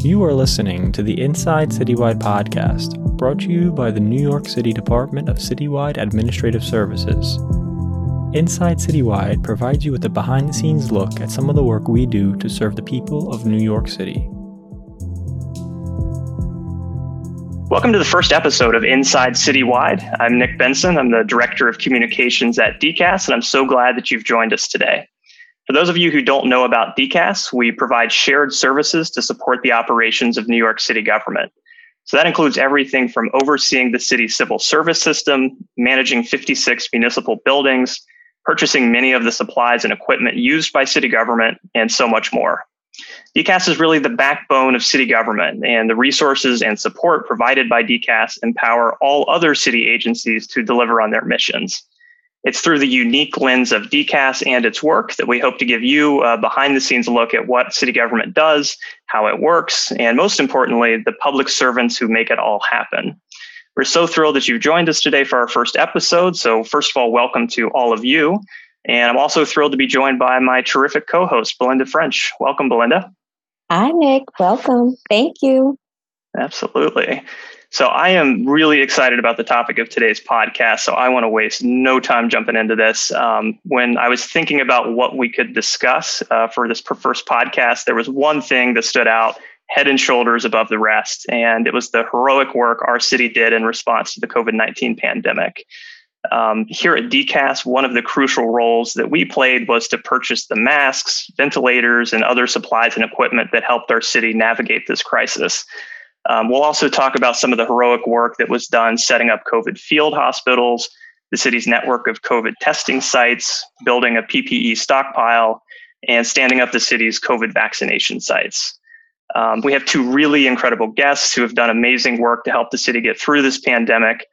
You are listening to the Inside Citywide podcast, brought to you by the New York City Department of Citywide Administrative Services. Inside Citywide provides you with a behind the scenes look at some of the work we do to serve the people of New York City. Welcome to the first episode of Inside Citywide. I'm Nick Benson. I'm the Director of Communications at DCAS, and I'm so glad that you've joined us today. For those of you who don't know about DCAS, we provide shared services to support the operations of New York City government. So that includes everything from overseeing the city's civil service system, managing 56 municipal buildings, purchasing many of the supplies and equipment used by city government, and so much more. DCAS is really the backbone of city government, and the resources and support provided by DCAS empower all other city agencies to deliver on their missions. It's through the unique lens of DCAS and its work that we hope to give you a behind the scenes look at what city government does, how it works, and most importantly, the public servants who make it all happen. We're so thrilled that you've joined us today for our first episode. So, first of all, welcome to all of you. And I'm also thrilled to be joined by my terrific co host, Belinda French. Welcome, Belinda. Hi, Nick. Welcome. Thank you. Absolutely. So I am really excited about the topic of today's podcast. So I want to waste no time jumping into this. Um, when I was thinking about what we could discuss uh, for this first podcast, there was one thing that stood out head and shoulders above the rest, and it was the heroic work our city did in response to the COVID 19 pandemic. Um, here at DCAS, one of the crucial roles that we played was to purchase the masks, ventilators, and other supplies and equipment that helped our city navigate this crisis. Um, we'll also talk about some of the heroic work that was done setting up COVID field hospitals, the city's network of COVID testing sites, building a PPE stockpile, and standing up the city's COVID vaccination sites. Um, we have two really incredible guests who have done amazing work to help the city get through this pandemic.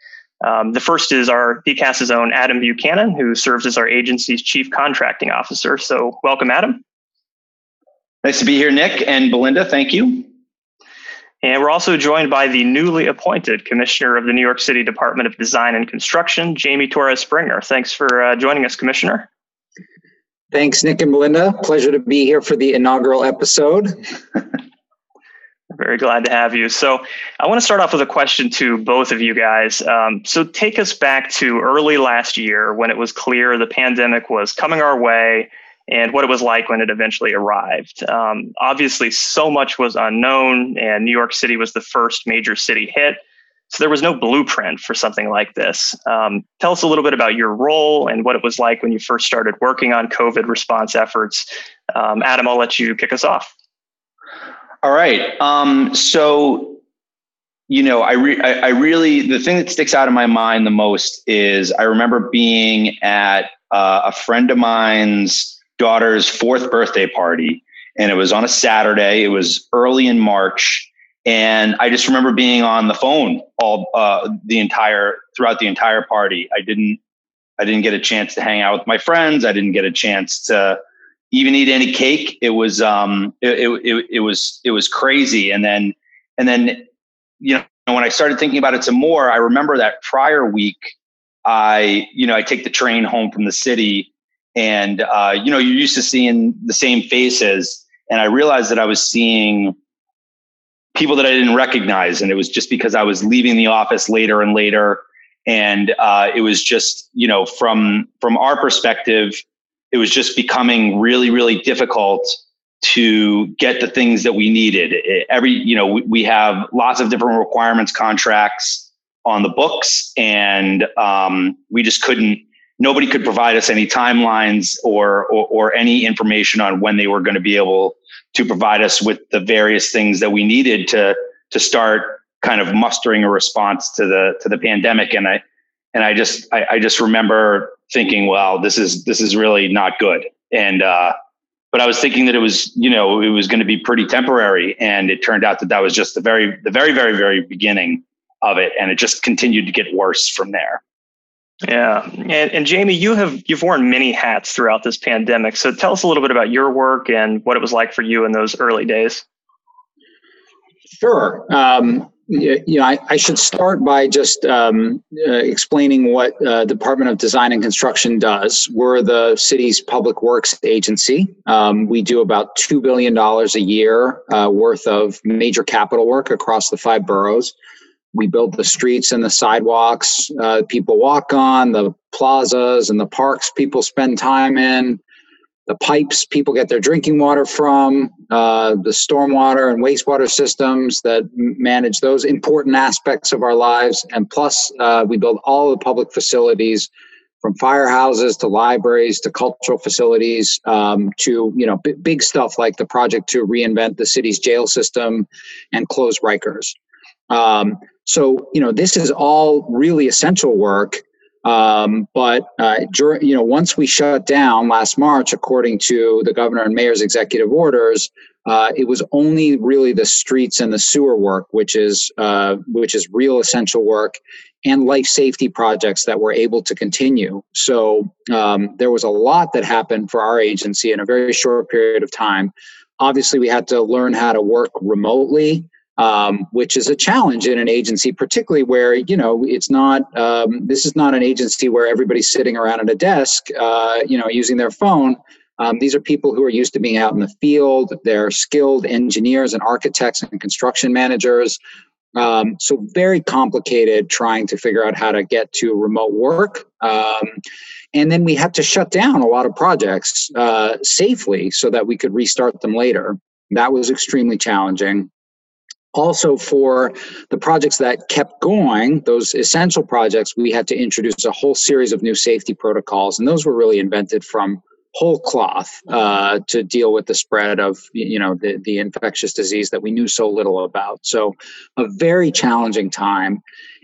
Um, the first is our DCAS's own Adam Buchanan, who serves as our agency's chief contracting officer. So, welcome, Adam. Nice to be here, Nick and Belinda. Thank you. And we're also joined by the newly appointed Commissioner of the New York City Department of Design and Construction, Jamie Torres Springer. Thanks for uh, joining us, Commissioner. Thanks, Nick and Belinda. Pleasure to be here for the inaugural episode. Very glad to have you. So, I want to start off with a question to both of you guys. Um, so, take us back to early last year when it was clear the pandemic was coming our way and what it was like when it eventually arrived. Um, obviously, so much was unknown, and New York City was the first major city hit. So there was no blueprint for something like this. Um, tell us a little bit about your role and what it was like when you first started working on COVID response efforts. Um, Adam, I'll let you kick us off. All right. Um, so, you know, I, re- I, I, really, the thing that sticks out in my mind the most is I remember being at uh, a friend of mine's daughter's fourth birthday party, and it was on a Saturday. It was early in March, and I just remember being on the phone all uh, the entire throughout the entire party. I didn't I didn't get a chance to hang out with my friends. I didn't get a chance to even eat any cake. It was um it, it, it was it was crazy. And then and then you know when I started thinking about it some more, I remember that prior week I you know I take the train home from the city and uh, you know you're used to seeing the same faces. And i realized that i was seeing people that i didn't recognize. And it was just because i was leaving the office later and later. And uh, it was just you know from from our perspective it was just becoming really really difficult to get the things that we needed. Every you know we, we have lots of different requirements contracts on the books. And um, we just couldn't nobody could provide us any timelines or, or, or any information on when they were going to be able to provide us with the various things that we needed to to start kind of mustering a response to the to the pandemic. And i and i just i, I just remember thinking well this is this is really not good. And uh but i was thinking that it was you know it was going to be pretty temporary. And it turned out that that was just the very the very very very beginning of it. And it just continued to get worse from there yeah, and, and Jamie, you have you've worn many hats throughout this pandemic. So tell us a little bit about your work and what it was like for you in those early days. Sure. Um, you know, I, I, should start by just um, uh, explaining what uh, Department of Design and Construction does. We're the city's public works agency. Um, we do about $2 billion a year uh, worth of major capital work across the five boroughs. We build the streets and the sidewalks uh, people walk on, the plazas and the parks people spend time in the pipes people get their drinking water from, uh, the stormwater and wastewater systems that manage those important aspects of our lives. And plus, uh, we build all the public facilities from firehouses to libraries to cultural facilities um, to you know b- big stuff like the project to reinvent the city's jail system and close Rikers. Um, so you know this is all really essential work um, but uh, you know, once we shut down last March, according to the governor and mayor's executive orders, uh, it was only really the streets and the sewer work, which is uh, which is real essential work, and life safety projects that were able to continue. So um, there was a lot that happened for our agency in a very short period of time. Obviously, we had to learn how to work remotely um, which is a challenge in an agency, particularly where you know it's not. Um, this is not an agency where everybody's sitting around at a desk, uh, you know, using their phone. Um, these are people who are used to being out in the field. They're skilled engineers and architects and construction managers. Um, so very complicated trying to figure out how to get to remote work. Um, and then we had to shut down a lot of projects uh, safely so that we could restart them later. That was extremely challenging also for the projects that kept going those essential projects we had to introduce a whole series of new safety protocols and those were really invented from whole cloth uh, to deal with the spread of you know the, the infectious disease that we knew so little about. So a very challenging time.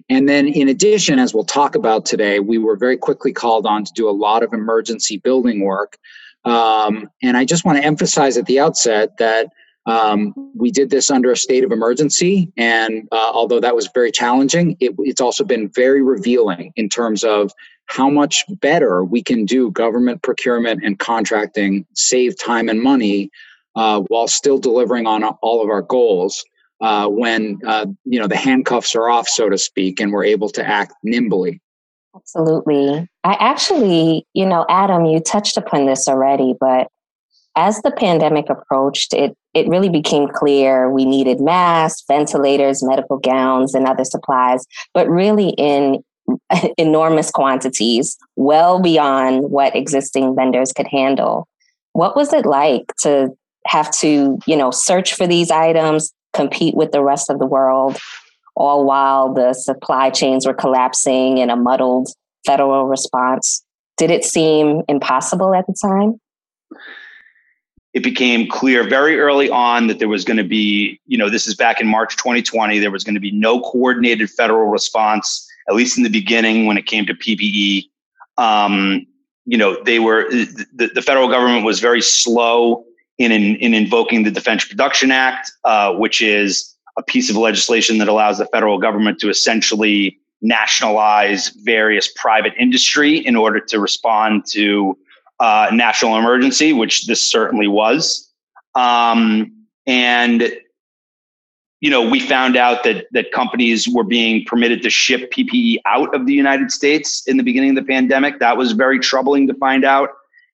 And then in addition as we'll talk about today we were very quickly called on to do a lot of emergency building work. Um, and i just want to emphasize at the outset that um, we did this under a state of emergency, and uh, although that was very challenging, it, it's also been very revealing in terms of how much better we can do government procurement and contracting, save time and money, uh, while still delivering on all of our goals. Uh, when uh, you know the handcuffs are off, so to speak, and we're able to act nimbly. Absolutely. I actually, you know, Adam, you touched upon this already, but as the pandemic approached, it, it really became clear we needed masks, ventilators, medical gowns, and other supplies, but really in enormous quantities, well beyond what existing vendors could handle. What was it like to have to, you know, search for these items, compete with the rest of the world, all while the supply chains were collapsing in a muddled federal response? Did it seem impossible at the time? It became clear very early on that there was going to be, you know, this is back in March 2020, there was going to be no coordinated federal response, at least in the beginning when it came to PPE. Um, you know, they were, the, the federal government was very slow in, in, in invoking the Defense Production Act, uh, which is a piece of legislation that allows the federal government to essentially nationalize various private industry in order to respond to uh, national emergency, which this certainly was. Um, and you know, we found out that that companies were being permitted to ship PPE out of the United States in the beginning of the pandemic. That was very troubling to find out.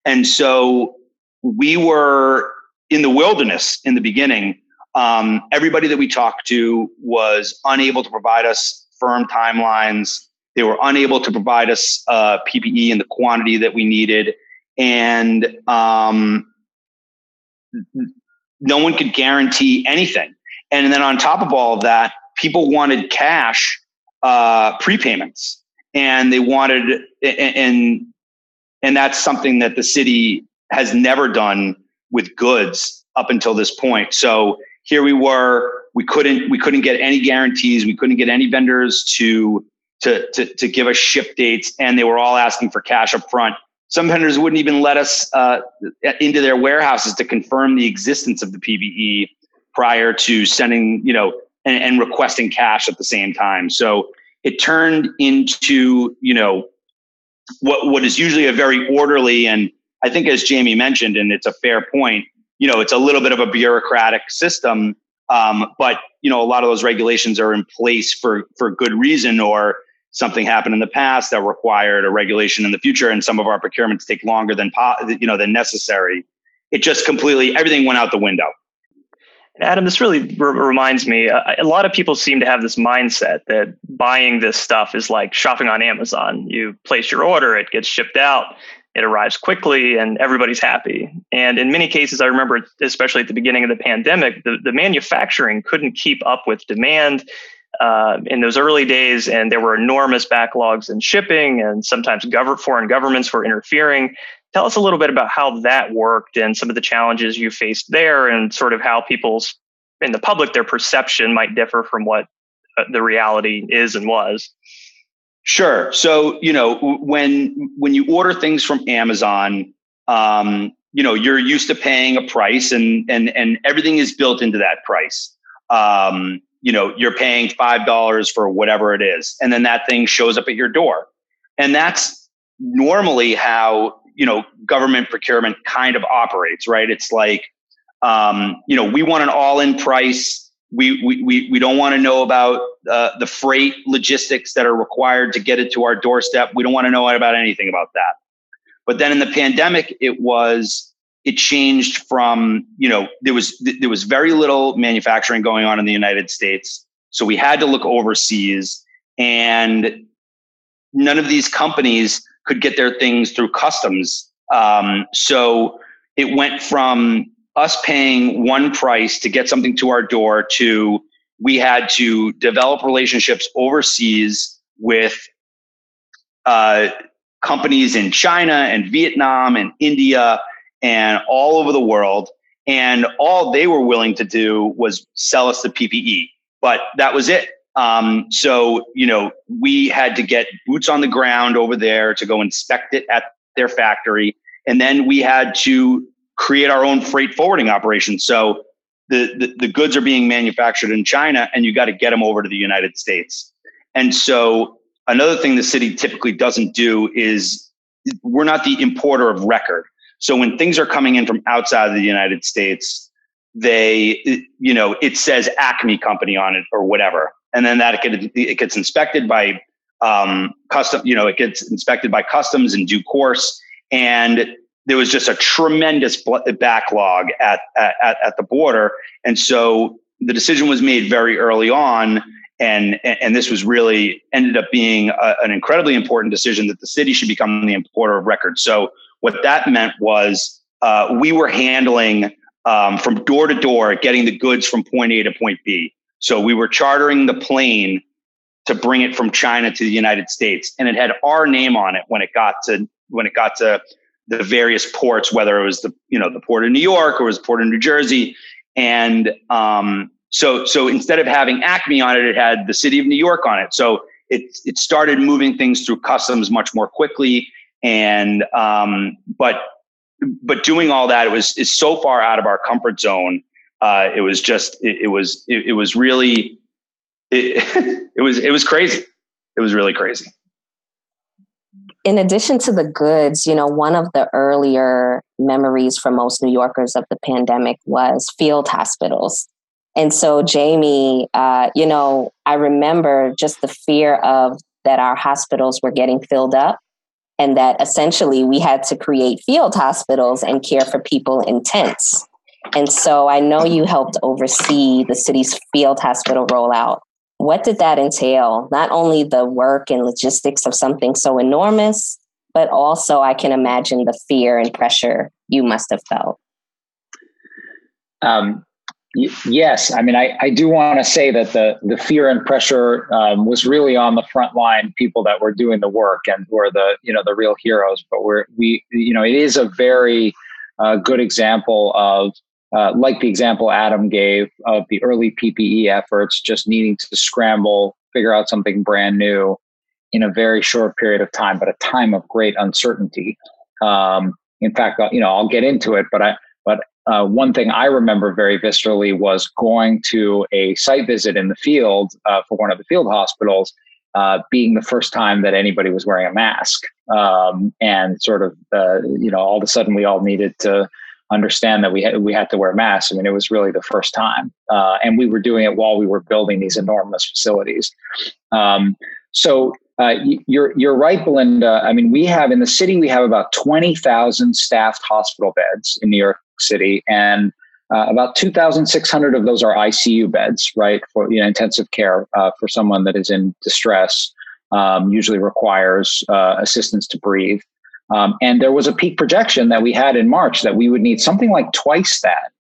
And so we were in the wilderness in the beginning. Um, everybody that we talked to was unable to provide us firm timelines. They were unable to provide us uh, PPE in the quantity that we needed and um, no one could guarantee anything. And then on top of all of that, people wanted cash uh, prepayments, and they wanted and and that's something that the city has never done with goods up until this point. So here we were, we couldn't we couldn't get any guarantees, we couldn't get any vendors to to to, to give us ship dates, and they were all asking for cash up front some vendors wouldn't even let us uh, into their warehouses to confirm the existence of the PPE prior to sending, you know, and, and requesting cash at the same time. So it turned into, you know, what what is usually a very orderly and I think as Jamie mentioned, and it's a fair point, you know, it's a little bit of a bureaucratic system. Um, but you know a lot of those regulations are in place for for good reason or something happened in the past that required a regulation in the future and some of our procurements take longer than you know than necessary it just completely everything went out the window Adam, this really reminds me. Uh, a lot of people seem to have this mindset that buying this stuff is like shopping on Amazon. You place your order, it gets shipped out, it arrives quickly, and everybody's happy. And in many cases, I remember, especially at the beginning of the pandemic, the, the manufacturing couldn't keep up with demand uh, in those early days, and there were enormous backlogs in shipping, and sometimes gov- foreign governments were interfering. Tell us a little bit about how that worked and some of the challenges you faced there, and sort of how people's in the public their perception might differ from what uh, the reality is and was. Sure. So you know when when you order things from Amazon, um, you know you're used to paying a price, and and and everything is built into that price. Um, you know you're paying five dollars for whatever it is and then that thing shows up at your door. And that's normally how you know government procurement kind of operates right? It's like um, you know we want an all-in price. We we we, we don't want to know about uh, the freight logistics that are required to get it to our doorstep. We don't want to know about anything about that. But then in the pandemic it was it changed from you know there was there was very little manufacturing going on in the United States, so we had to look overseas, and none of these companies could get their things through customs. Um, so it went from us paying one price to get something to our door to we had to develop relationships overseas with uh, companies in China and Vietnam and India and all over the world. And all they were willing to do was sell us the PPE, but that was it. Um, so, you know, we had to get boots on the ground over there to go inspect it at their factory. And then we had to create our own freight forwarding operation. So the, the, the goods are being manufactured in China and you got to get them over to the United States. And so another thing the city typically doesn't do is we're not the importer of record. So when things are coming in from outside of the United States, they, you know, it says Acme Company on it or whatever, and then that it, it gets inspected by um, custom. You know, it gets inspected by customs in due course, and there was just a tremendous backlog at, at at the border, and so the decision was made very early on and and this was really ended up being a, an incredibly important decision that the city should become the importer of record. So what that meant was uh, we were handling um, from door to door, getting the goods from point A to point B. So we were chartering the plane to bring it from China to the United States, and it had our name on it when it got to when it got to the various ports, whether it was the you know the port of New York or was the port of New Jersey, and um, so so instead of having Acme on it, it had the city of New York on it. So it it started moving things through customs much more quickly and um, but but doing all that it was is so far out of our comfort zone. Uh, it was just it, it was it, it, was really it, it was it was crazy. It was really crazy. In addition to the goods, you know, one of the earlier memories for most New Yorkers of the pandemic was field hospitals. And so, Jamie, uh, you know, I remember just the fear of that our hospitals were getting filled up and that essentially we had to create field hospitals and care for people in tents. And so I know you helped oversee the city's field hospital rollout. What did that entail? Not only the work and logistics of something so enormous, but also I can imagine the fear and pressure you must have felt. Um, yes, I mean, I, I do want to say that the the fear and pressure um, was really on the front line people that were doing the work and were the you know the real heroes. But we're we you know it is a very uh, good example of uh, like the example Adam gave of the early PPE efforts, just needing to scramble, figure out something brand new in a very short period of time, but a time of great uncertainty. Um, in fact, uh, you know, I'll get into it, but I but uh, one thing I remember very viscerally was going to a site visit in the field uh, for one of the field hospitals, uh, being the first time that anybody was wearing a mask. Um, and sort of, uh, you know, all of a sudden we all needed to understand that we had we had to wear masks. I mean, it was really the first time, uh, and we were doing it while we were building these enormous facilities. Um, so uh, you're you're right, Belinda. I mean, we have in the city we have about twenty thousand staffed hospital beds in New York City, and uh, about two thousand six hundred of those are ICU beds, right, for you know, intensive care uh, for someone that is in distress. Um, usually requires uh, assistance to breathe. Um, and there was a peak projection that we had in March that we would need something like twice that.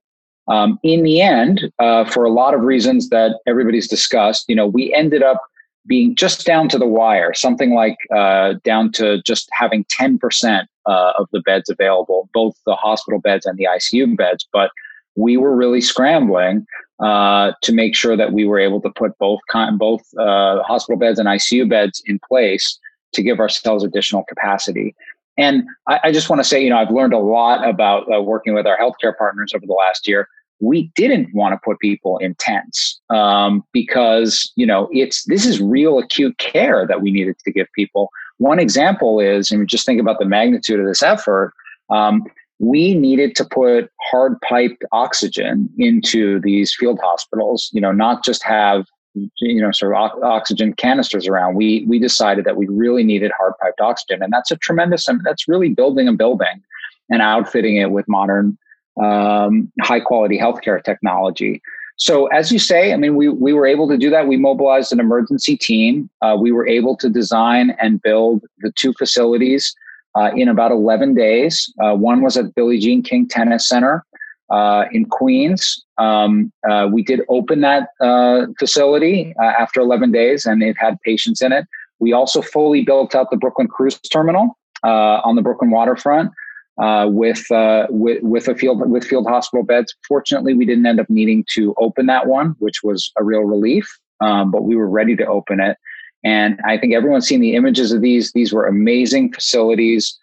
Um, in the end, uh, for a lot of reasons that everybody's discussed, you know, we ended up being just down to the wire, something like uh, down to just having 10% uh, of the beds available, both the hospital beds and the ICU beds. But we were really scrambling uh, to make sure that we were able to put both both uh, hospital beds and ICU beds in place to give ourselves additional capacity. And I, I just want to say, you know, I've learned a lot about uh, working with our healthcare partners over the last year we didn't want to put people in tents um, because you know it's this is real acute care that we needed to give people. One example is, and just think about the magnitude of this effort. Um, we needed to put hard piped oxygen into these field hospitals. You know, not just have you know sort of oxygen canisters around. We we decided that we really needed hard piped oxygen, and that's a tremendous. That's really building a building and outfitting it with modern um, high quality healthcare technology. So, as you say, I mean, we, we were able to do that. We mobilized an emergency team. Uh, we were able to design and build the two facilities uh, in about 11 days. Uh, one was at Billie Jean King Tennis Center uh, in Queens. Um, uh, we did open that uh, facility after 11 days, and it had patients in it. We also fully built out the Brooklyn Cruise Terminal on the Brooklyn waterfront uh, with, uh, with with a field with field hospital beds. Fortunately, we didn't end up needing to open that one, which was a real relief. Um, but we were ready to open it, and I think everyone's seen the images of these. These were amazing facilities.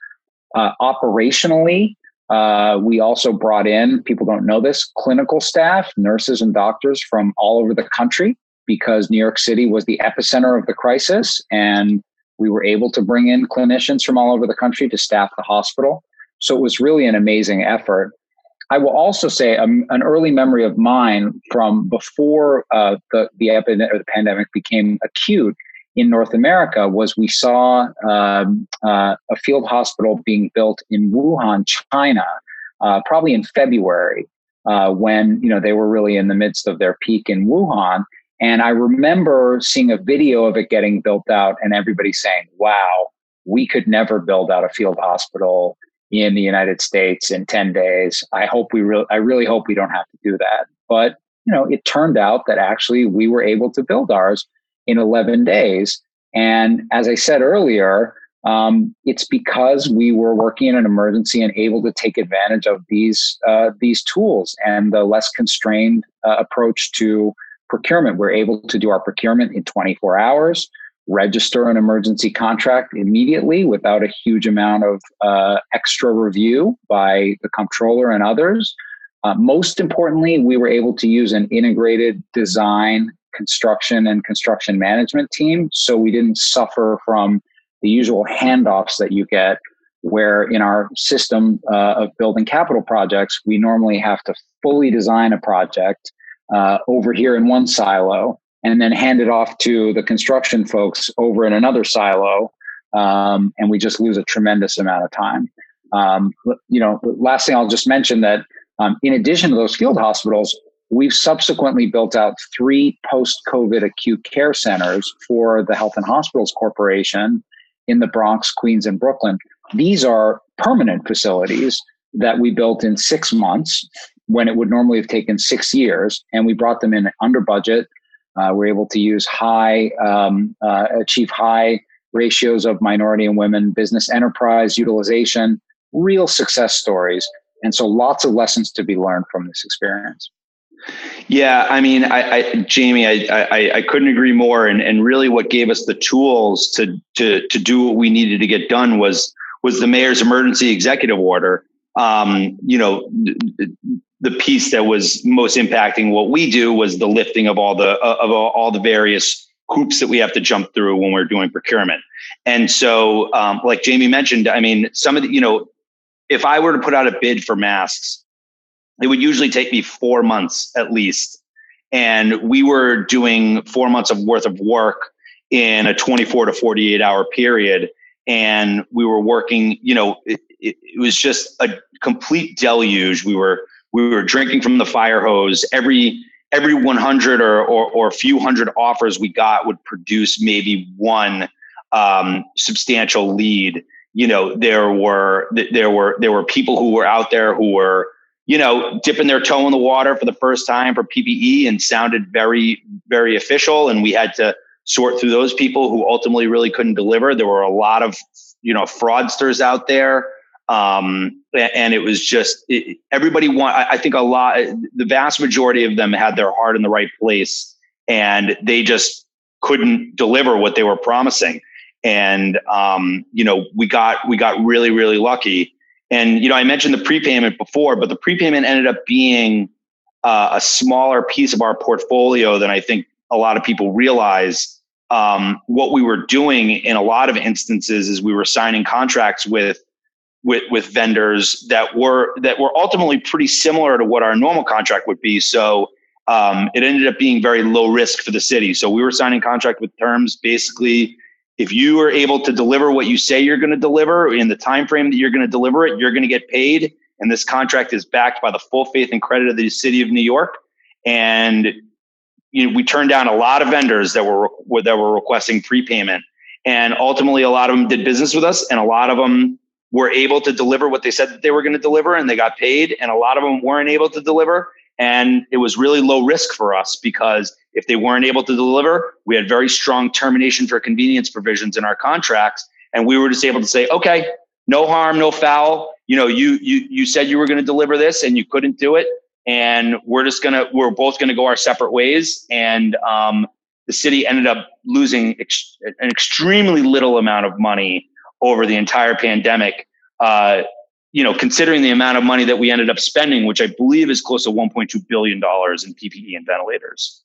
Uh, operationally, uh, we also brought in people don't know this clinical staff, nurses and doctors from all over the country because New York City was the epicenter of the crisis, and we were able to bring in clinicians from all over the country to staff the hospital. So it was really an amazing effort. I will also say um, an early memory of mine from before uh, the the epidemic or the pandemic became acute in North America was we saw um, uh, a field hospital being built in Wuhan, China, uh, probably in February uh, when you know they were really in the midst of their peak in Wuhan. And I remember seeing a video of it getting built out, and everybody saying, "Wow, we could never build out a field hospital in the United States in 10 days. I hope we really, I really hope we don't have to do that. But, you know, it turned out that actually we were able to build ours in 11 days. And as I said earlier, um, it's because we were working in an emergency and able to take advantage of these uh, these tools and the less constrained uh, approach to procurement. We're able to do our procurement in 24 hours register an emergency contract immediately without a huge amount of uh, extra review by the comptroller and others. Uh, most importantly, we were able to use an integrated design, construction, and construction management team. So we didn't suffer from the usual handoffs that you get, where in our system uh, of building capital projects, we normally have to fully design a project uh, over here in one silo and then hand it off to the construction folks over in another silo. Um, and we just lose a tremendous amount of time. Um, you know, last thing I'll just mention that um, in addition to those field hospitals, we've subsequently built out three post-COVID acute care centers for the Health and Hospitals Corporation in the Bronx, Queens, and Brooklyn. These are permanent facilities that we built in six months when it would normally have taken six years, and we brought them in under budget uh, we're able to use high, um, uh, achieve high ratios of minority and women business enterprise utilization, real success stories. And so lots of lessons to be learned from this experience. Yeah, I mean, I, I Jamie, I, I, I, couldn't agree more. And, and really, what gave us the tools to to to do what we needed to get done was was the mayor's emergency executive order. Um, you know, the piece that was most impacting what we do was the lifting of all the uh, of all, the various hoops that we have to jump through when we're doing procurement. And so, um, like Jamie mentioned, I mean, some of the you know, if I were to put out a bid for masks, it would usually take me four months at least. And we were doing four months of worth of work in a 24 to 48 hour period. And we were working, you know, it, it, it was just a complete deluge. We were, we were drinking from the fire hose. Every, every 100 or, or, or a few hundred offers we got would produce maybe one um, substantial lead. You know, there were, there were, there were people who were out there who were, you know, dipping their toe in the water for the first time for PPE and sounded very, very official. And we had to sort through those people who ultimately really couldn't deliver. There were a lot of, you know, fraudsters out there. Um, and it was just everybody want. I think a lot, the vast majority of them had their heart in the right place, and they just couldn't deliver what they were promising. And um, you know, we got we got really really lucky and you know, I mentioned the prepayment before, but the prepayment ended up being uh, a smaller piece of our portfolio than I think a lot of people realize. Um, what we were doing in a lot of instances is we were signing contracts with with with vendors that were that were ultimately pretty similar to what our normal contract would be. So um, it ended up being very low risk for the city. So we were signing contract with terms basically if you are able to deliver what you say you're going to deliver in the time frame that you're going to deliver it, you're going to get paid. And this contract is backed by the full faith and credit of the city of New York. And you know, we turned down a lot of vendors that were that were requesting prepayment, and ultimately, a lot of them did business with us, and a lot of them were able to deliver what they said that they were going to deliver, and they got paid. And a lot of them weren't able to deliver, and it was really low risk for us because if they weren't able to deliver, we had very strong termination for convenience provisions in our contracts. And we were just able to say, okay, no harm, no foul. You know, you you you said you were going to deliver this and you couldn't do it. And we're just gonna we're both gonna go our separate ways. And um, the city ended up losing ex- an extremely little amount of money over the entire pandemic. Uh, you know, considering the amount of money that we ended up spending, which I believe is close to 1.2 billion dollars in PPE and ventilators.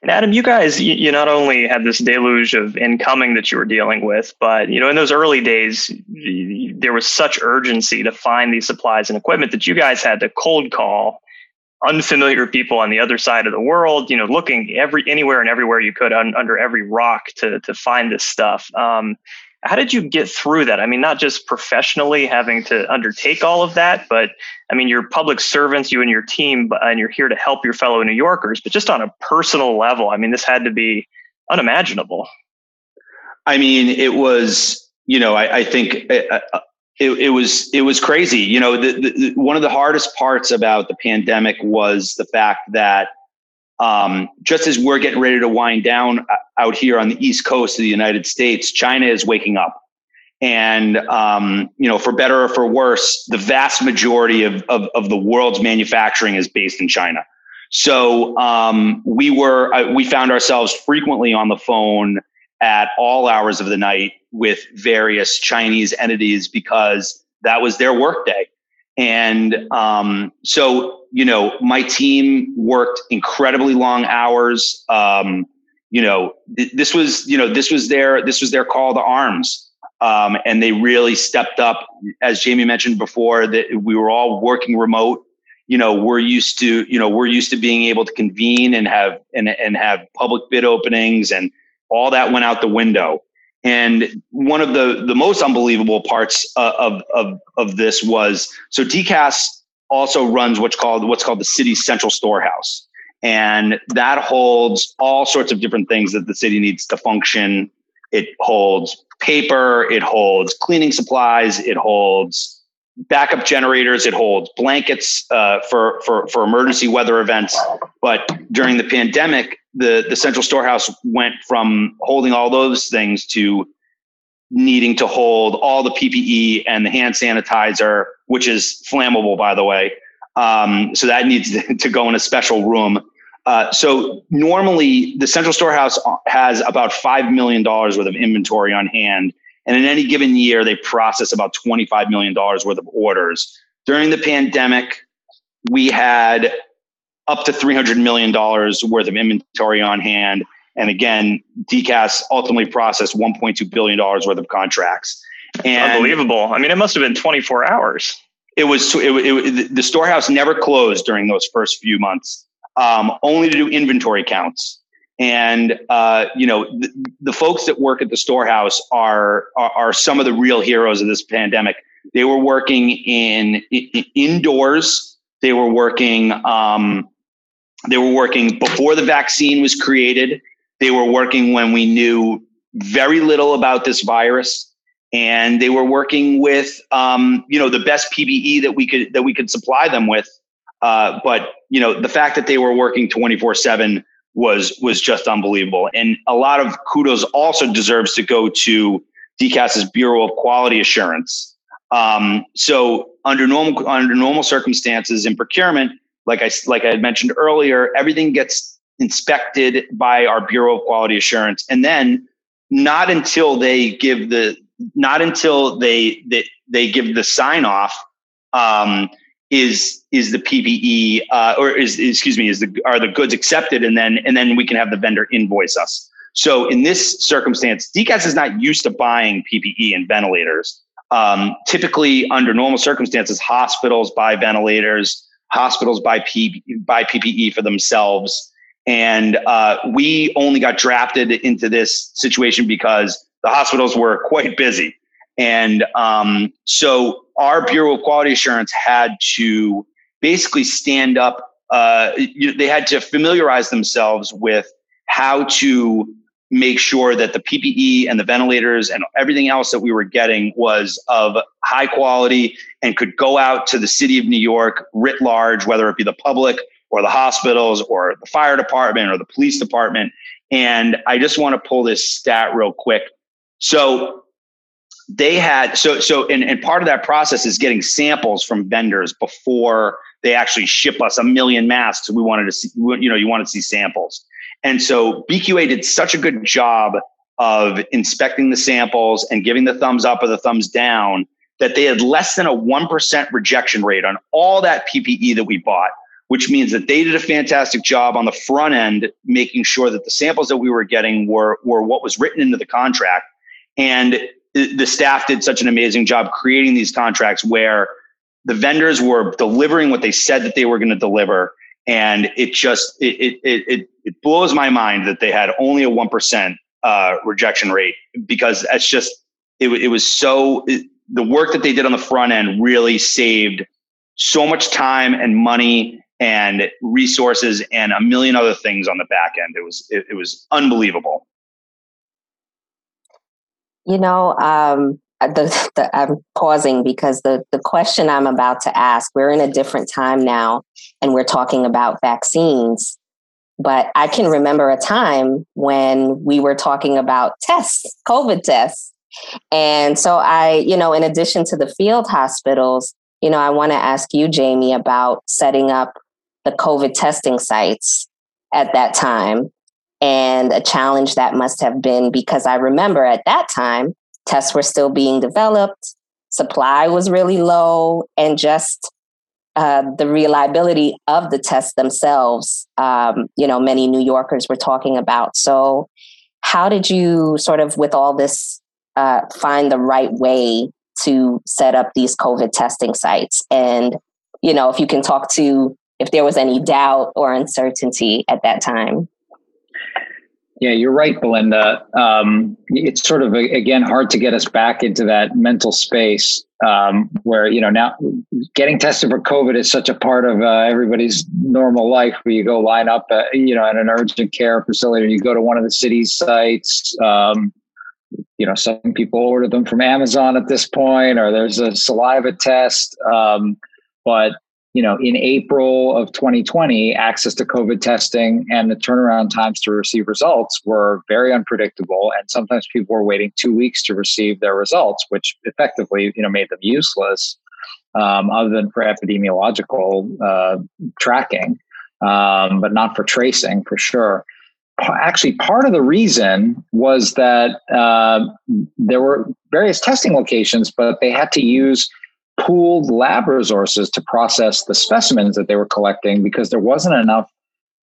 And Adam, you guys, you, not only had this deluge of incoming that you were dealing with, but you know, in those early days, there was such urgency to find these supplies and equipment that you guys had to cold call unfamiliar people on the other side of the world. You know, looking every anywhere and everywhere you could un, under every rock to to find this stuff. Um, how did you get through that? I mean, not just professionally having to undertake all of that, but I mean, you're public servants, you and your team, and you're here to help your fellow New Yorkers, but just on a personal level, I mean, this had to be unimaginable. I mean, it was, you know, I, I think it, uh, uh, it, it, was it was crazy. You know, the, the, one of the hardest parts about the pandemic was the fact that um, just as we're getting ready to wind down uh, out here on the East Coast of the United States, China is waking up. And, um, you know, for better or for worse, the vast majority of, of, of the world's manufacturing is based in China. So um, we were, uh, we found ourselves frequently on the phone at all hours of the night with various Chinese entities because that was their workday. And um, so, you know, my team worked incredibly long hours. Um, you know, th- this was, you know, this was their this was their call to arms, um, and they really stepped up. As Jamie mentioned before, that we were all working remote. You know, we're used to, you know, we're used to being able to convene and have and and have public bid openings, and all that went out the window. And one of the, the most unbelievable parts uh, of, of, of this was so DCAS also runs what's called what's called the city's central storehouse. And that holds all sorts of different things that the city needs to function. It holds paper, it holds cleaning supplies, it holds backup generators, it holds blankets uh, for, for, for emergency weather events. But during the pandemic, the the central storehouse went from holding all those things to needing to hold all the PPE and the hand sanitizer, which is flammable, by the way. Um, so that needs to go in a special room. Uh, so normally the central storehouse has about $5 million worth of inventory on hand. And in any given year, they process about $25 million worth of orders. During the pandemic, we had up to $300 million worth of inventory on hand. And again, DCAS ultimately processed $1.2 billion worth of contracts. And Unbelievable. I mean, it must have been 24 hours. it was it, it, the storehouse never closed during those first few months, um, only to do inventory counts. And uh, you know, the, the, folks that work at the storehouse are, are, are some of the real heroes of this pandemic. They were working in, in indoors. They were working. Um, they were working before the vaccine was created. They were working when we knew very little about this virus and they were working with um, you know the best PPE that we could that we could supply them with. Uh, but you know the fact that they were working 24 seven was was just unbelievable, and a lot of kudos also deserves to go to DCAS's Bureau of Quality Assurance. Um, so under normal under normal circumstances in procurement, like I like I had mentioned earlier, everything gets inspected by our Bureau of Quality Assurance, and then not until they give the not until they they, they give the sign off um, is is the PPE uh, or is excuse me is the are the goods accepted and then and then we can have the vendor invoice us. So in this circumstance, DCAS is not used to buying PPE and ventilators. Um, typically, under normal circumstances, hospitals buy ventilators, hospitals buy P, buy PPE for themselves, and uh, we only got drafted into this situation because the hospitals were quite busy. And um, so our Bureau of Quality Assurance had to basically stand up, uh, they had to familiarize themselves with how to make sure that the PPE and the ventilators and everything else that we were getting was of high quality and could go out to the city of New York writ large, whether it be the public or the hospitals or the fire department or the police department. And I just want to pull this stat real quick so they had so so and, and part of that process is getting samples from vendors before they actually ship us a million masks. We wanted to see, you know, you want to see samples. And so BQA did such a good job of inspecting the samples and giving the thumbs up or the thumbs down that they had less than a 1% rejection rate on all that PPE that we bought, which means that they did a fantastic job on the front end, making sure that the samples that we were getting were, were what was written into the contract and the staff did such an amazing job creating these contracts where the vendors were delivering what they said that they were going to deliver. And it just, it, it, it, it blows my mind that they had only a 1% uh, rejection rate because that's just, it, it was so, it, the work that they did on the front end really saved so much time and money and resources and a million other things on the back end. It was, it, it was unbelievable. You know, um, the, the, I'm pausing because the, the question I'm about to ask, we're in a different time now and we're talking about vaccines. But I can remember a time when we were talking about tests, COVID tests. And so I, you know, in addition to the field hospitals, you know, I want to ask you, Jamie, about setting up the COVID testing sites at that time and a challenge that must have been because I remember at that time, tests were still being developed, supply was really low, and just uh, the reliability of the tests themselves, um, you know, many New Yorkers were talking about. So, how did you sort of, with all this, uh, find the right way to set up these COVID testing sites? And, you know, if you can talk to if there was any doubt or uncertainty at that time. Yeah, you're right, Belinda. Um, it's sort of again hard to get us back into that mental space um, where you know now getting tested for COVID is such a part of uh, everybody's normal life. Where you go line up, at, you know, at an urgent care facility, or you go to one of the city's sites. Um, you know, some people order them from Amazon at this point, or there's a saliva test. Um, but you know, in April of 2020, access to COVID testing and the turnaround times to receive results were very unpredictable. And sometimes people were waiting two weeks to receive their results, which effectively, you know, made them useless, um, other than for epidemiological uh, tracking, um, but not for tracing for sure. Actually, part of the reason was that uh, there were various testing locations, but they had to use pooled lab resources to process the specimens that they were collecting because there wasn't enough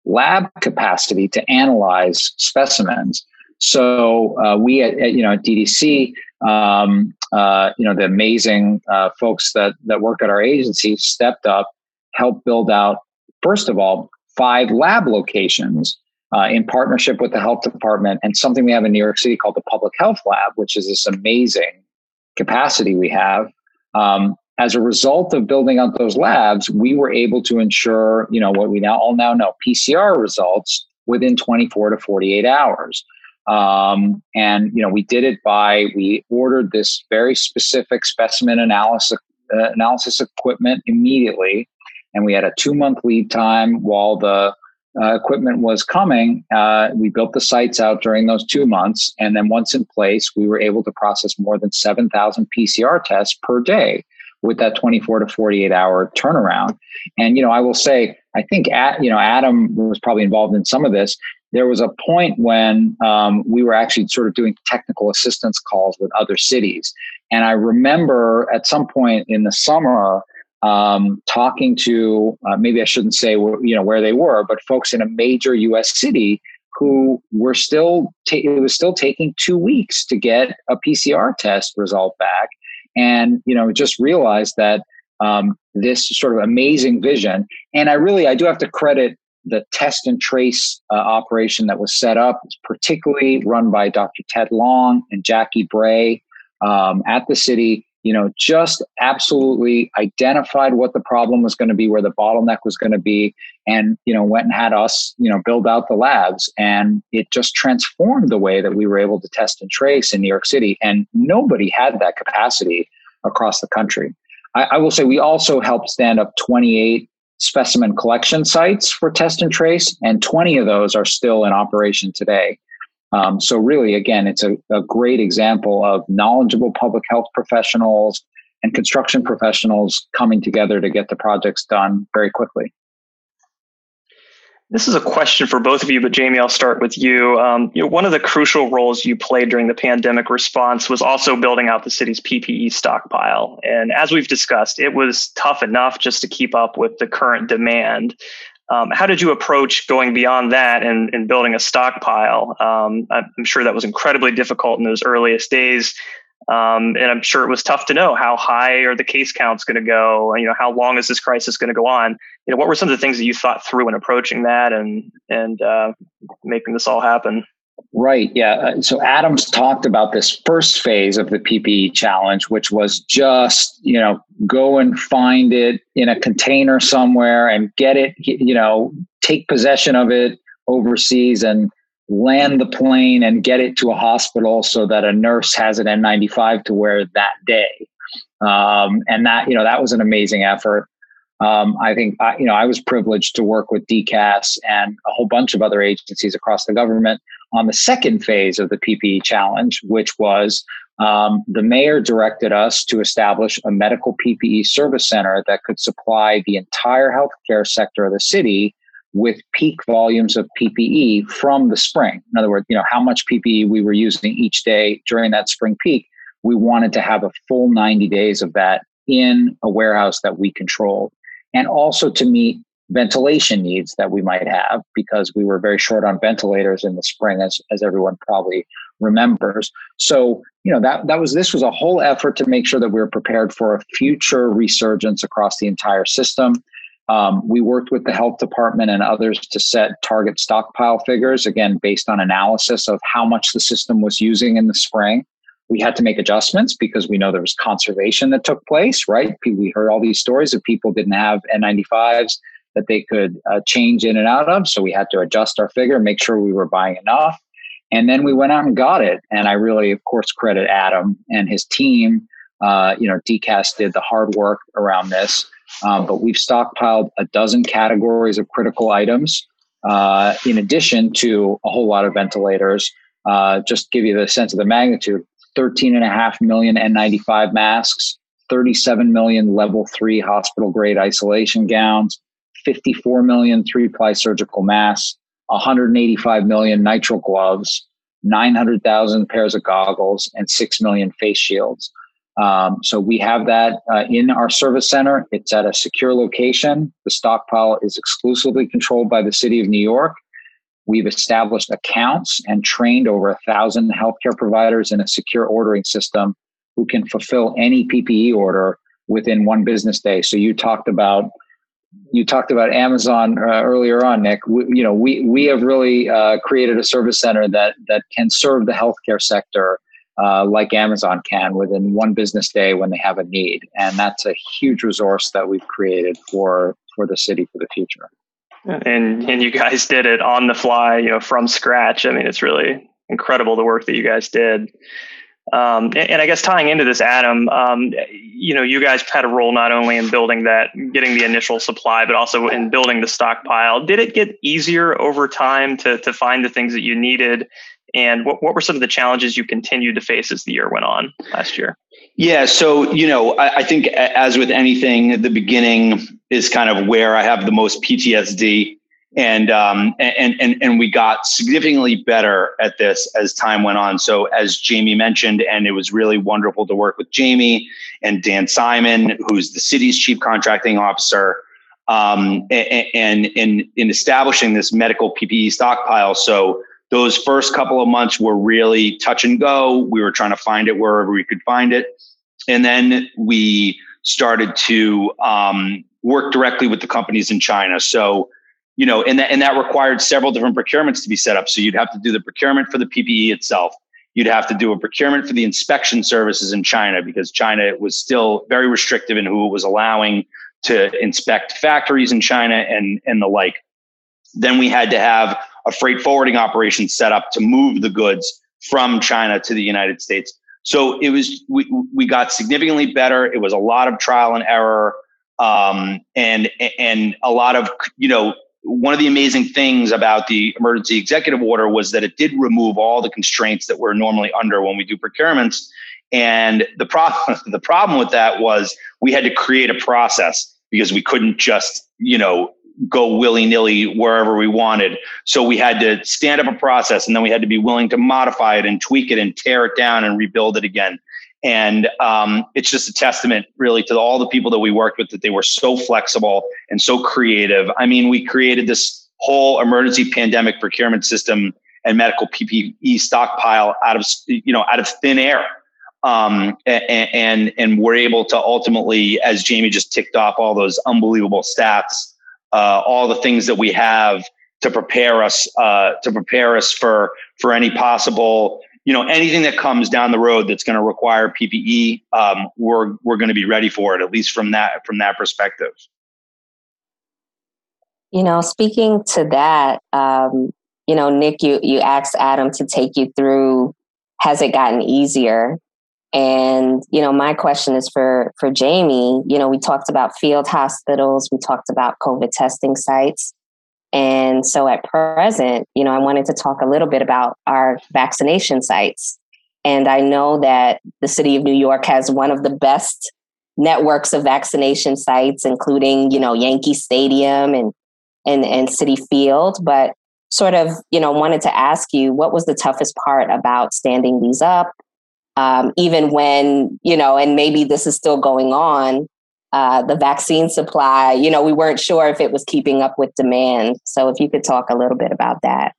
lab capacity to analyze specimens. So uh, we at, at, you know at DDC, um, uh, you know the amazing uh, folks that that work at our agency stepped up, helped build out first of all five lab locations uh, in partnership with the health department and something we have in New York City called the Public Health Lab, which is this amazing capacity we have. Um, as a result of building out those labs, we were able to ensure, you know, what we now all now know PCR results within 24 to 48 hours. Um, and you know, we did it by we ordered this very specific specimen analysis uh, analysis equipment immediately, and we had a two month lead time while the uh, equipment was coming. Uh, we built the sites out during those two months, and then once in place, we were able to process more than seven thousand PCR tests per day with that 24 to 48 hour turnaround. And, you know, I will say, I think, at, you know, Adam was probably involved in some of this. There was a point when um, we were actually sort of doing technical assistance calls with other cities. And I remember at some point in the summer, um, talking to uh, maybe I shouldn't say you know where they were, but folks in a major U.S. city who were still ta- it was still taking two weeks to get a PCR test result back, and you know just realized that um, this sort of amazing vision and i really i do have to credit the test and trace uh, operation that was set up particularly run by dr ted long and jackie bray um, at the city you know just absolutely identified what the problem was going to be where the bottleneck was going to be and you know went and had us you know build out the labs. And it just transformed the way that we were able to test and trace in new york city and nobody had that capacity across the country. I, I will say we also helped stand up 28 specimen collection sites for test and trace and 20 of those are still in operation today um, so really, again, it's a, a great example of knowledgeable public health professionals and construction professionals coming together to get the projects done very quickly. This is a question for both of you, but Jamie, I'll start with you. Um, you know, one of the crucial roles you played during the pandemic response was also building out the city's PPE stockpile. And as we've discussed, it was tough enough just to keep up with the current demand. Um, how did you approach going beyond that and, and building a stockpile? Um, I'm sure that was incredibly difficult in those earliest days. Um, and I'm sure it was tough to know how high are the case counts going to go. You know, how long is this crisis going to go on? You know, what were some of the things that you thought through when approaching that and and uh, making this all happen? Right. Yeah. Uh, so Adams talked about this first phase of the PPE challenge, which was just, you know, go and find it in a container somewhere and get it, you know, take possession of it overseas and land the plane and get it to a hospital so that a nurse has an N95 to wear that day. Um, and that, you know, that was an amazing effort. Um, I think, I, you know, I was privileged to work with DCAS and a whole bunch of other agencies across the government on the second phase of the PPE challenge, which was um, the mayor directed us to establish a medical PPE service center that could supply the entire healthcare sector of the city with peak volumes of PPE from the spring. In other words, you know, how much PPE we were using each day during that spring peak. We wanted to have a full 90 days of that in a warehouse that we controlled. And also to meet ventilation needs that we might have because we were very short on ventilators in the spring as, as everyone probably remembers. So you know that that was this was a whole effort to make sure that we were prepared for a future resurgence across the entire system. Um, we worked with the health department and others to set target stockpile figures again based on analysis of how much the system was using in the spring. We had to make adjustments because we know there was conservation that took place right? We heard all these stories of people didn't have n95s that they could uh, change in and out of. So we had to adjust our figure, make sure we were buying enough. And then we went out and got it. And I really, of course, credit Adam and his team. Uh, you know, DCAS did the hard work around this. Um, but we've stockpiled a dozen categories of critical items, uh, in addition to a whole lot of ventilators. Uh, just give you the sense of the magnitude 13 and a half million N95 masks, 37 million level three hospital grade isolation gowns, 54 million three ply surgical masks, 185 million nitrile gloves, 900,000 pairs of goggles, and 6 million face shields. Um, so we have that uh, in our service center. It's at a secure location. The stockpile is exclusively controlled by the city of New York. We've established accounts and trained over a thousand healthcare providers in a secure ordering system who can fulfill any PPE order within one business day. So you talked about you talked about Amazon uh, earlier on, Nick. We, you know, we we have really uh, created a service center that that can serve the healthcare sector uh, like Amazon can within one business day when they have a need, and that's a huge resource that we've created for for the city for the future. And and you guys did it on the fly, you know, from scratch. I mean, it's really incredible the work that you guys did. Um, and, I guess tying into this, Adam, um, you know, you guys had a role not only in building that, getting the initial supply, but also in building the stockpile. Did it get easier over time to to find the things that you needed? And what, what were some of the challenges you continued to face as the year went on last year? Yeah, so you know, I, I think as with anything, the beginning is kind of where I have the most PTSD and um, and and and we got significantly better at this as time went on. So as Jamie mentioned, and it was really wonderful to work with Jamie and Dan Symon, who's the city's chief contracting officer, um, and in in establishing this medical PPE stockpile. So those first couple of months were really touch and go. We were trying to find it wherever we could find it, and then we started to um, work directly with the companies in China. So you know, and that and that required several different procurements to be set up. So you'd have to do the procurement for the PPE itself. You'd have to do a procurement for the inspection services in China because China was still very restrictive in who it was allowing to inspect factories in China and and the like. Then we had to have a freight forwarding operation set up to move the goods from China to the United States. So it was we we got significantly better. It was a lot of trial and error, um, and and a lot of you know one of the amazing things about the emergency executive order was that it did remove all the constraints that we're normally under when we do procurements. And the problem, the problem with that was we had to create a process because we couldn't just, you know, go willy nilly wherever we wanted. So we had to stand up a process and then we had to be willing to modify it and tweak it and tear it down and rebuild it again. And um, it's just a testament, really, to all the people that we worked with that they were so flexible and so creative. I mean, we created this whole emergency pandemic procurement system and medical PPE stockpile out of you know out of thin air. Um, and, and we're able to ultimately, as Jamie just ticked off all those unbelievable stats, uh, all the things that we have to prepare us uh, to prepare us for for any possible you know anything that comes down the road that's going to require PPE, um, we're we're going to be ready for it. At least from that from that perspective. You know, speaking to that, um, you know, Nick, you you asked Adam to take you through. Has it gotten easier? And you know, my question is for for Jamie. You know, we talked about field hospitals. We talked about COVID testing sites. And so at present, you know, I wanted to talk a little bit about our vaccination sites. And I know that the city of New York has one of the best networks of vaccination sites, including, you know, Yankee Stadium and and, and Citi Field. But sort of, you know, wanted to ask you what was the toughest part about standing these up? Um, even when, you know, and maybe this is still going on, uh, the vaccine supply, you know, we weren't sure if it was keeping up with demand. So if you could talk a little bit about that.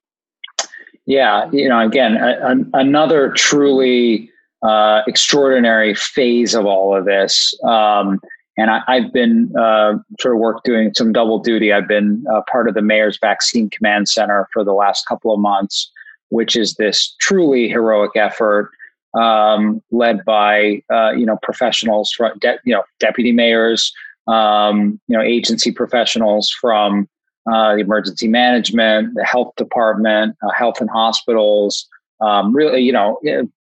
Yeah, you know, again, a, a, another truly uh, extraordinary phase of all of this. Um, and I, have been uh, sort of work doing some double duty. I've been uh, part of the mayor's vaccine command center for the last couple of months, which is this truly heroic effort um, led by uh, you know professionals from de- you know deputy mayors, um, you know agency professionals from uh, the emergency management, the health department, uh, health and hospitals. Um, really, you know,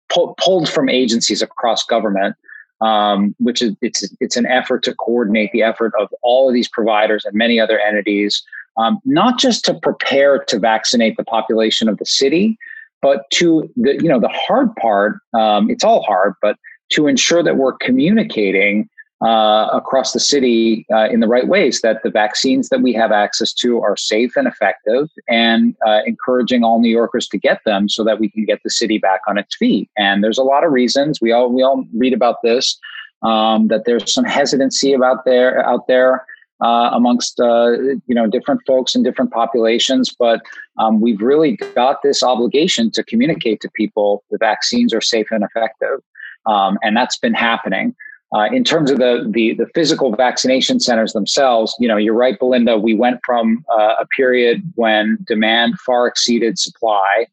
pu- pulled from agencies across government. Um, which is it's it's an effort to coordinate the effort of all of these providers and many other entities, um, not just to prepare to vaccinate the population of the city, but to the you know the hard part um, it's all hard but to ensure that we're communicating uh, across the city uh, in the right ways that the vaccines that we have access to are safe and effective and uh, encouraging all new yorkers to get them so that we can get the city back on its feet. And there's a lot of reasons. We all we all read about this um, that there's some hesitancy about there out there uh, amongst uh, you know different folks and different populations. But um, we've really got this obligation to communicate to people the vaccines are safe and effective, um, and that's been happening. Uh, in terms of the, the, the physical vaccination centers themselves, you know, you're right, Belinda. We went from uh, a period when demand far exceeded supply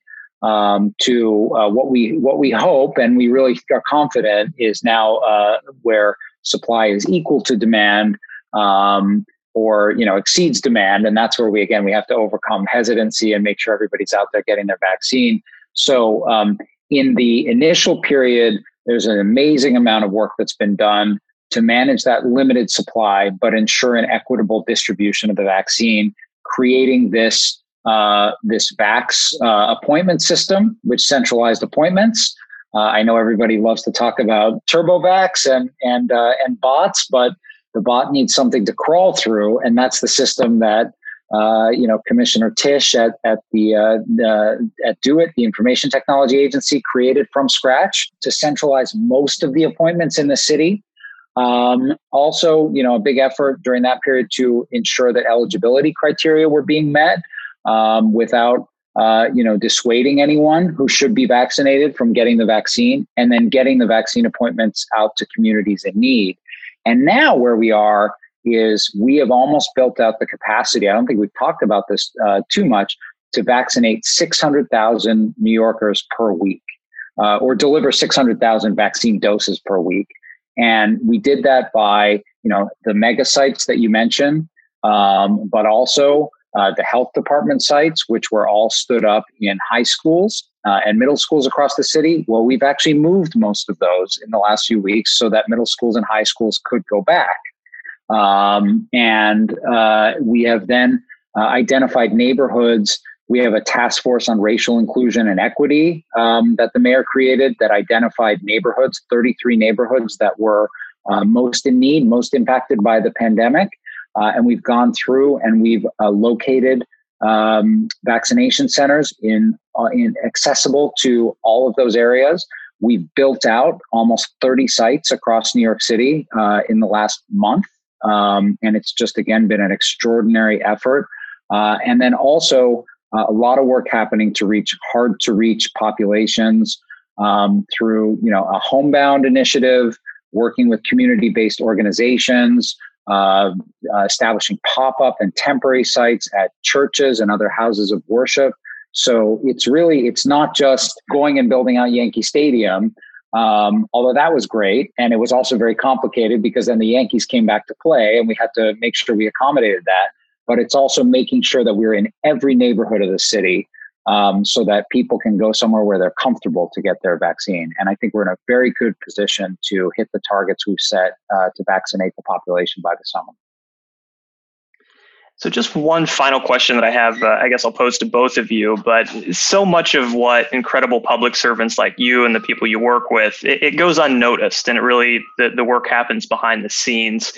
um, to uh, what we what we hope and we really are confident is now uh, where supply is equal to demand um, or you know exceeds demand, and that's where we again we have to overcome hesitancy and make sure everybody's out there getting their vaccine. So um, in the initial period, there's an amazing amount of work that's been done to manage that limited supply, but ensure an equitable distribution of the vaccine, creating this uh, this VAX uh, appointment system, which centralized appointments. Uh, I know everybody loves to talk about TurboVax and and uh, and bots, but the bot needs something to crawl through, and that's the system that uh, you know Commissioner Tisch at at the uh, at DoITT, the Information Technology Agency, created from scratch to centralize most of the appointments in the city. Um, also, you know, a big effort during that period to ensure that eligibility criteria were being met um, without uh, you know dissuading anyone who should be vaccinated from getting the vaccine and then getting the vaccine appointments out to communities in need and now where we are is we have almost built out the capacity i don't think we've talked about this uh, too much to vaccinate 600000 new yorkers per week uh, or deliver 600000 vaccine doses per week. And we did that by you know the mega sites that you mentioned um, but also uh, the health department sites, which were all stood up in high schools uh, and middle schools across the city. Well, we've actually moved most of those in the last few weeks so that middle schools and high schools could go back. Um, and uh, we have then uh, identified neighborhoods. We have a task force on racial inclusion and equity um, that the mayor created that identified neighborhoods, 33 neighborhoods that were uh, most in need, most impacted by the pandemic. Uh, and we've gone through and we've uh, located um, vaccination centers in, uh, in accessible to all of those areas. We've built out almost 30 sites across New York City uh, in the last month. Um, and it's just, again, been an extraordinary effort. And then also uh, a lot of work happening to reach hard to reach populations um, through, you know, a homebound initiative, working with community based organizations, uh, uh, establishing pop-up and temporary sites at churches and other houses of worship. So it's really it's not just going and building out Yankee Stadium, um, although that was great, and it was also very complicated because then the Yankees came back to play, and we had to make sure we accommodated that. But it's also making sure that we're in every neighborhood of the city um, so that people can go somewhere where they're comfortable to get their vaccine. And I think we're in a very good position to hit the targets we've set uh, to vaccinate the population by the summer. So, just one final question that I have, uh, I guess I'll pose to both of you. But so much of what incredible public servants like you and the people you work with, it, it goes unnoticed, and it really the, the work happens behind the scenes.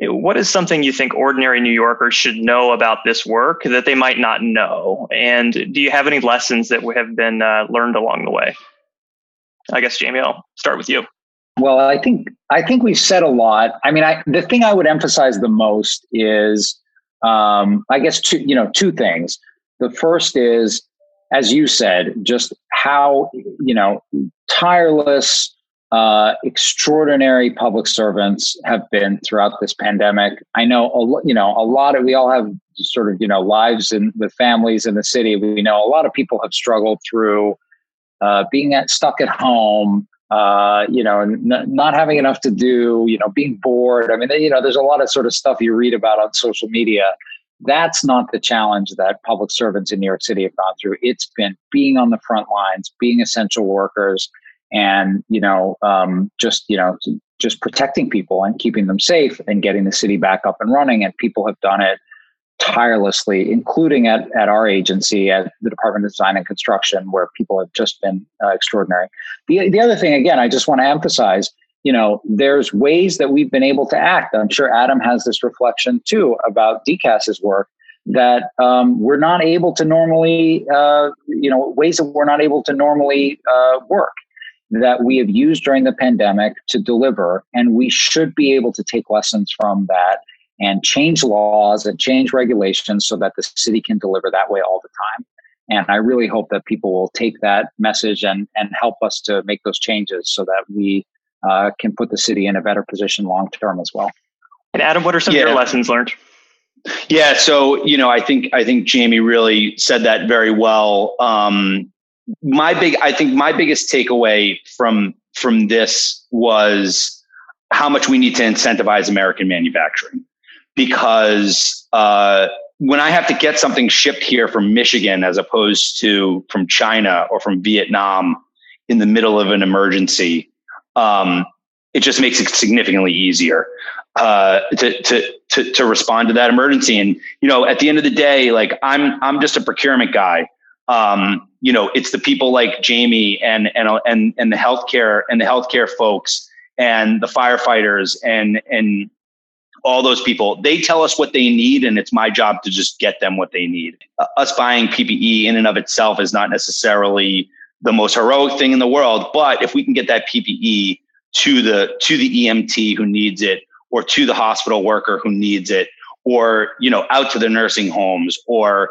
What is something you think ordinary New Yorkers should know about this work that they might not know? And do you have any lessons that have been uh, learned along the way? I guess Jamie, I'll start with you. Well, I think I think we've said a lot. I mean, I, the thing I would emphasize the most is, um, I guess, two you know two things. The first is, as you said, just how you know tireless uh, extraordinary public servants have been throughout this pandemic. I know, a, you know, a lot of we all have sort of you know lives and with families in the city. We know a lot of people have struggled through uh, being at, stuck at home. Uh, you know, n- not having enough to do. You know, being bored. I mean, you know, there's a lot of sort of stuff you read about on social media. That's not the challenge that public servants in New York City have gone through. It's been being on the front lines, being essential workers and you know um, just you know just protecting people and keeping them safe and getting the city back up and running. And people have done it tirelessly including at, at our agency at the department of design and construction where people have just been uh, extraordinary. The, the other thing again i just want to emphasize you know there's ways that we've been able to act. I'm sure adam has this reflection too about DCAS's work that um, we're not able to normally, uh, you know, ways that we're not able to normally uh, work that we have used during the pandemic to deliver. And we should be able to take lessons from that and change laws and change regulations so that the city can deliver that way all the time. And I really hope that people will take that message and, and help us to make those changes so that we uh, can put the city in a better position long term as well. And Adam, what are some yeah. of your lessons learned? Yeah, so you know, I think I think Jamie really said that very well. Um, my big, I think my biggest takeaway from from this was how much we need to incentivize American manufacturing because uh, when I have to get something shipped here from Michigan as opposed to from China or from Vietnam in the middle of an emergency, um, it just makes it significantly easier uh, to, to to to respond to that emergency. And you know, at the end of the day, like I'm I'm just a procurement guy. Um, you know, it's the people like Jamie and and and and the healthcare and the healthcare folks and the firefighters and and all those people. They tell us what they need, and it's my job to just get them what they need. Uh, us buying PPE in and of itself is not necessarily the most heroic thing in the world, but if we can get that PPE to the to the EMT who needs it, or to the hospital worker who needs it, or you know out to the nursing homes, or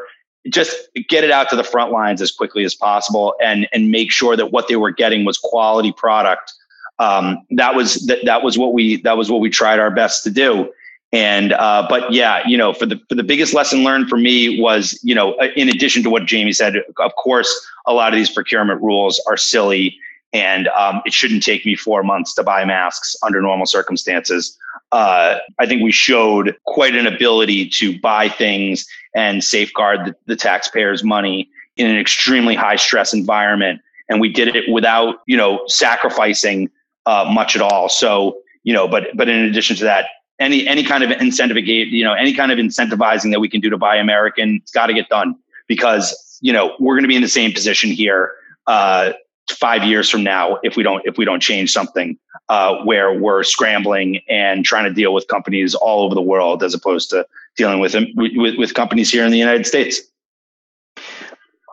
just get it out to the front lines as quickly as possible, and and make sure that what they were getting was quality product. Um, that was that, that was what we that was what we tried our best to do and uh, but yeah, you know, for the for the biggest lesson learned for me was, you know, uh, in addition to what Jamie said, of course, a lot of these procurement rules are silly, and um, it shouldn't take me four months to buy masks under normal circumstances. Uh, I think we showed quite an ability to buy things and safeguard the, the taxpayers' money in an extremely high stress environment, and we did it without, you know, sacrificing uh, much at all. So, you know, but but in addition to that, any any kind of incentive you know any kind of incentivizing that we can do to buy American, it's got to get done because you know we're going to be in the same position here uh, five years from now if we don't if we don't change something uh, where we're scrambling and trying to deal with companies all over the world as opposed to dealing with with, with companies here in the United States.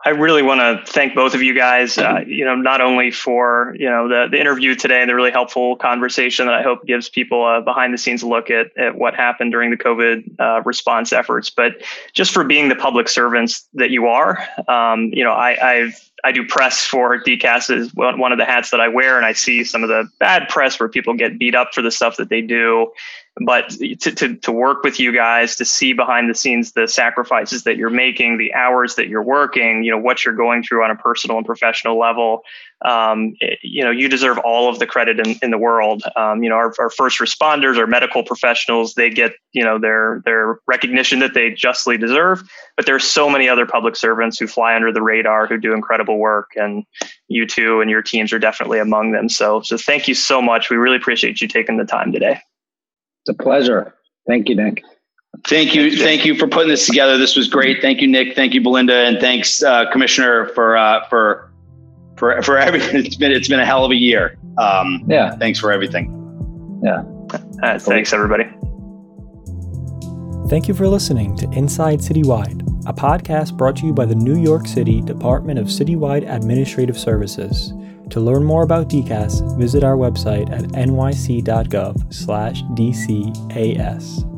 I really want to thank both of you guys. Uh, you know, not only for you know the the interview today and the really helpful conversation that I hope gives people a behind the scenes look at at what happened during the COVID uh, response efforts, but just for being the public servants that you are. Um, you know, I, I've I do press for DCAS is one of the hats that I wear, and I see some of the bad press where people get beat up for the stuff that they do but to, to, to work with you guys to see behind the scenes the sacrifices that you're making the hours that you're working you know what you're going through on a personal and professional level um, it, you know you deserve all of the credit in, in the world. Um, you know our, our first responders our medical professionals they get you know their their recognition that they justly deserve but there's so many other public servants who fly under the radar who do incredible work and you two and your teams are definitely among them. So so thank you so much. We really appreciate you taking the time today it's a pleasure. Thank you, Nick. Thank you. Thank you for putting this together. This was great. Thank you, Nick. Thank you, Belinda, and thanks, uh, Commissioner, for uh, for for for everything. It's been it's been a hell of a year. Um, yeah. Thanks for everything. Yeah. Uh, thanks, everybody. Thank you for listening to Inside Citywide, a podcast brought to you by the New York City Department of Citywide Administrative Services. To learn more about DCAS, visit our website at nyc.gov/dcas.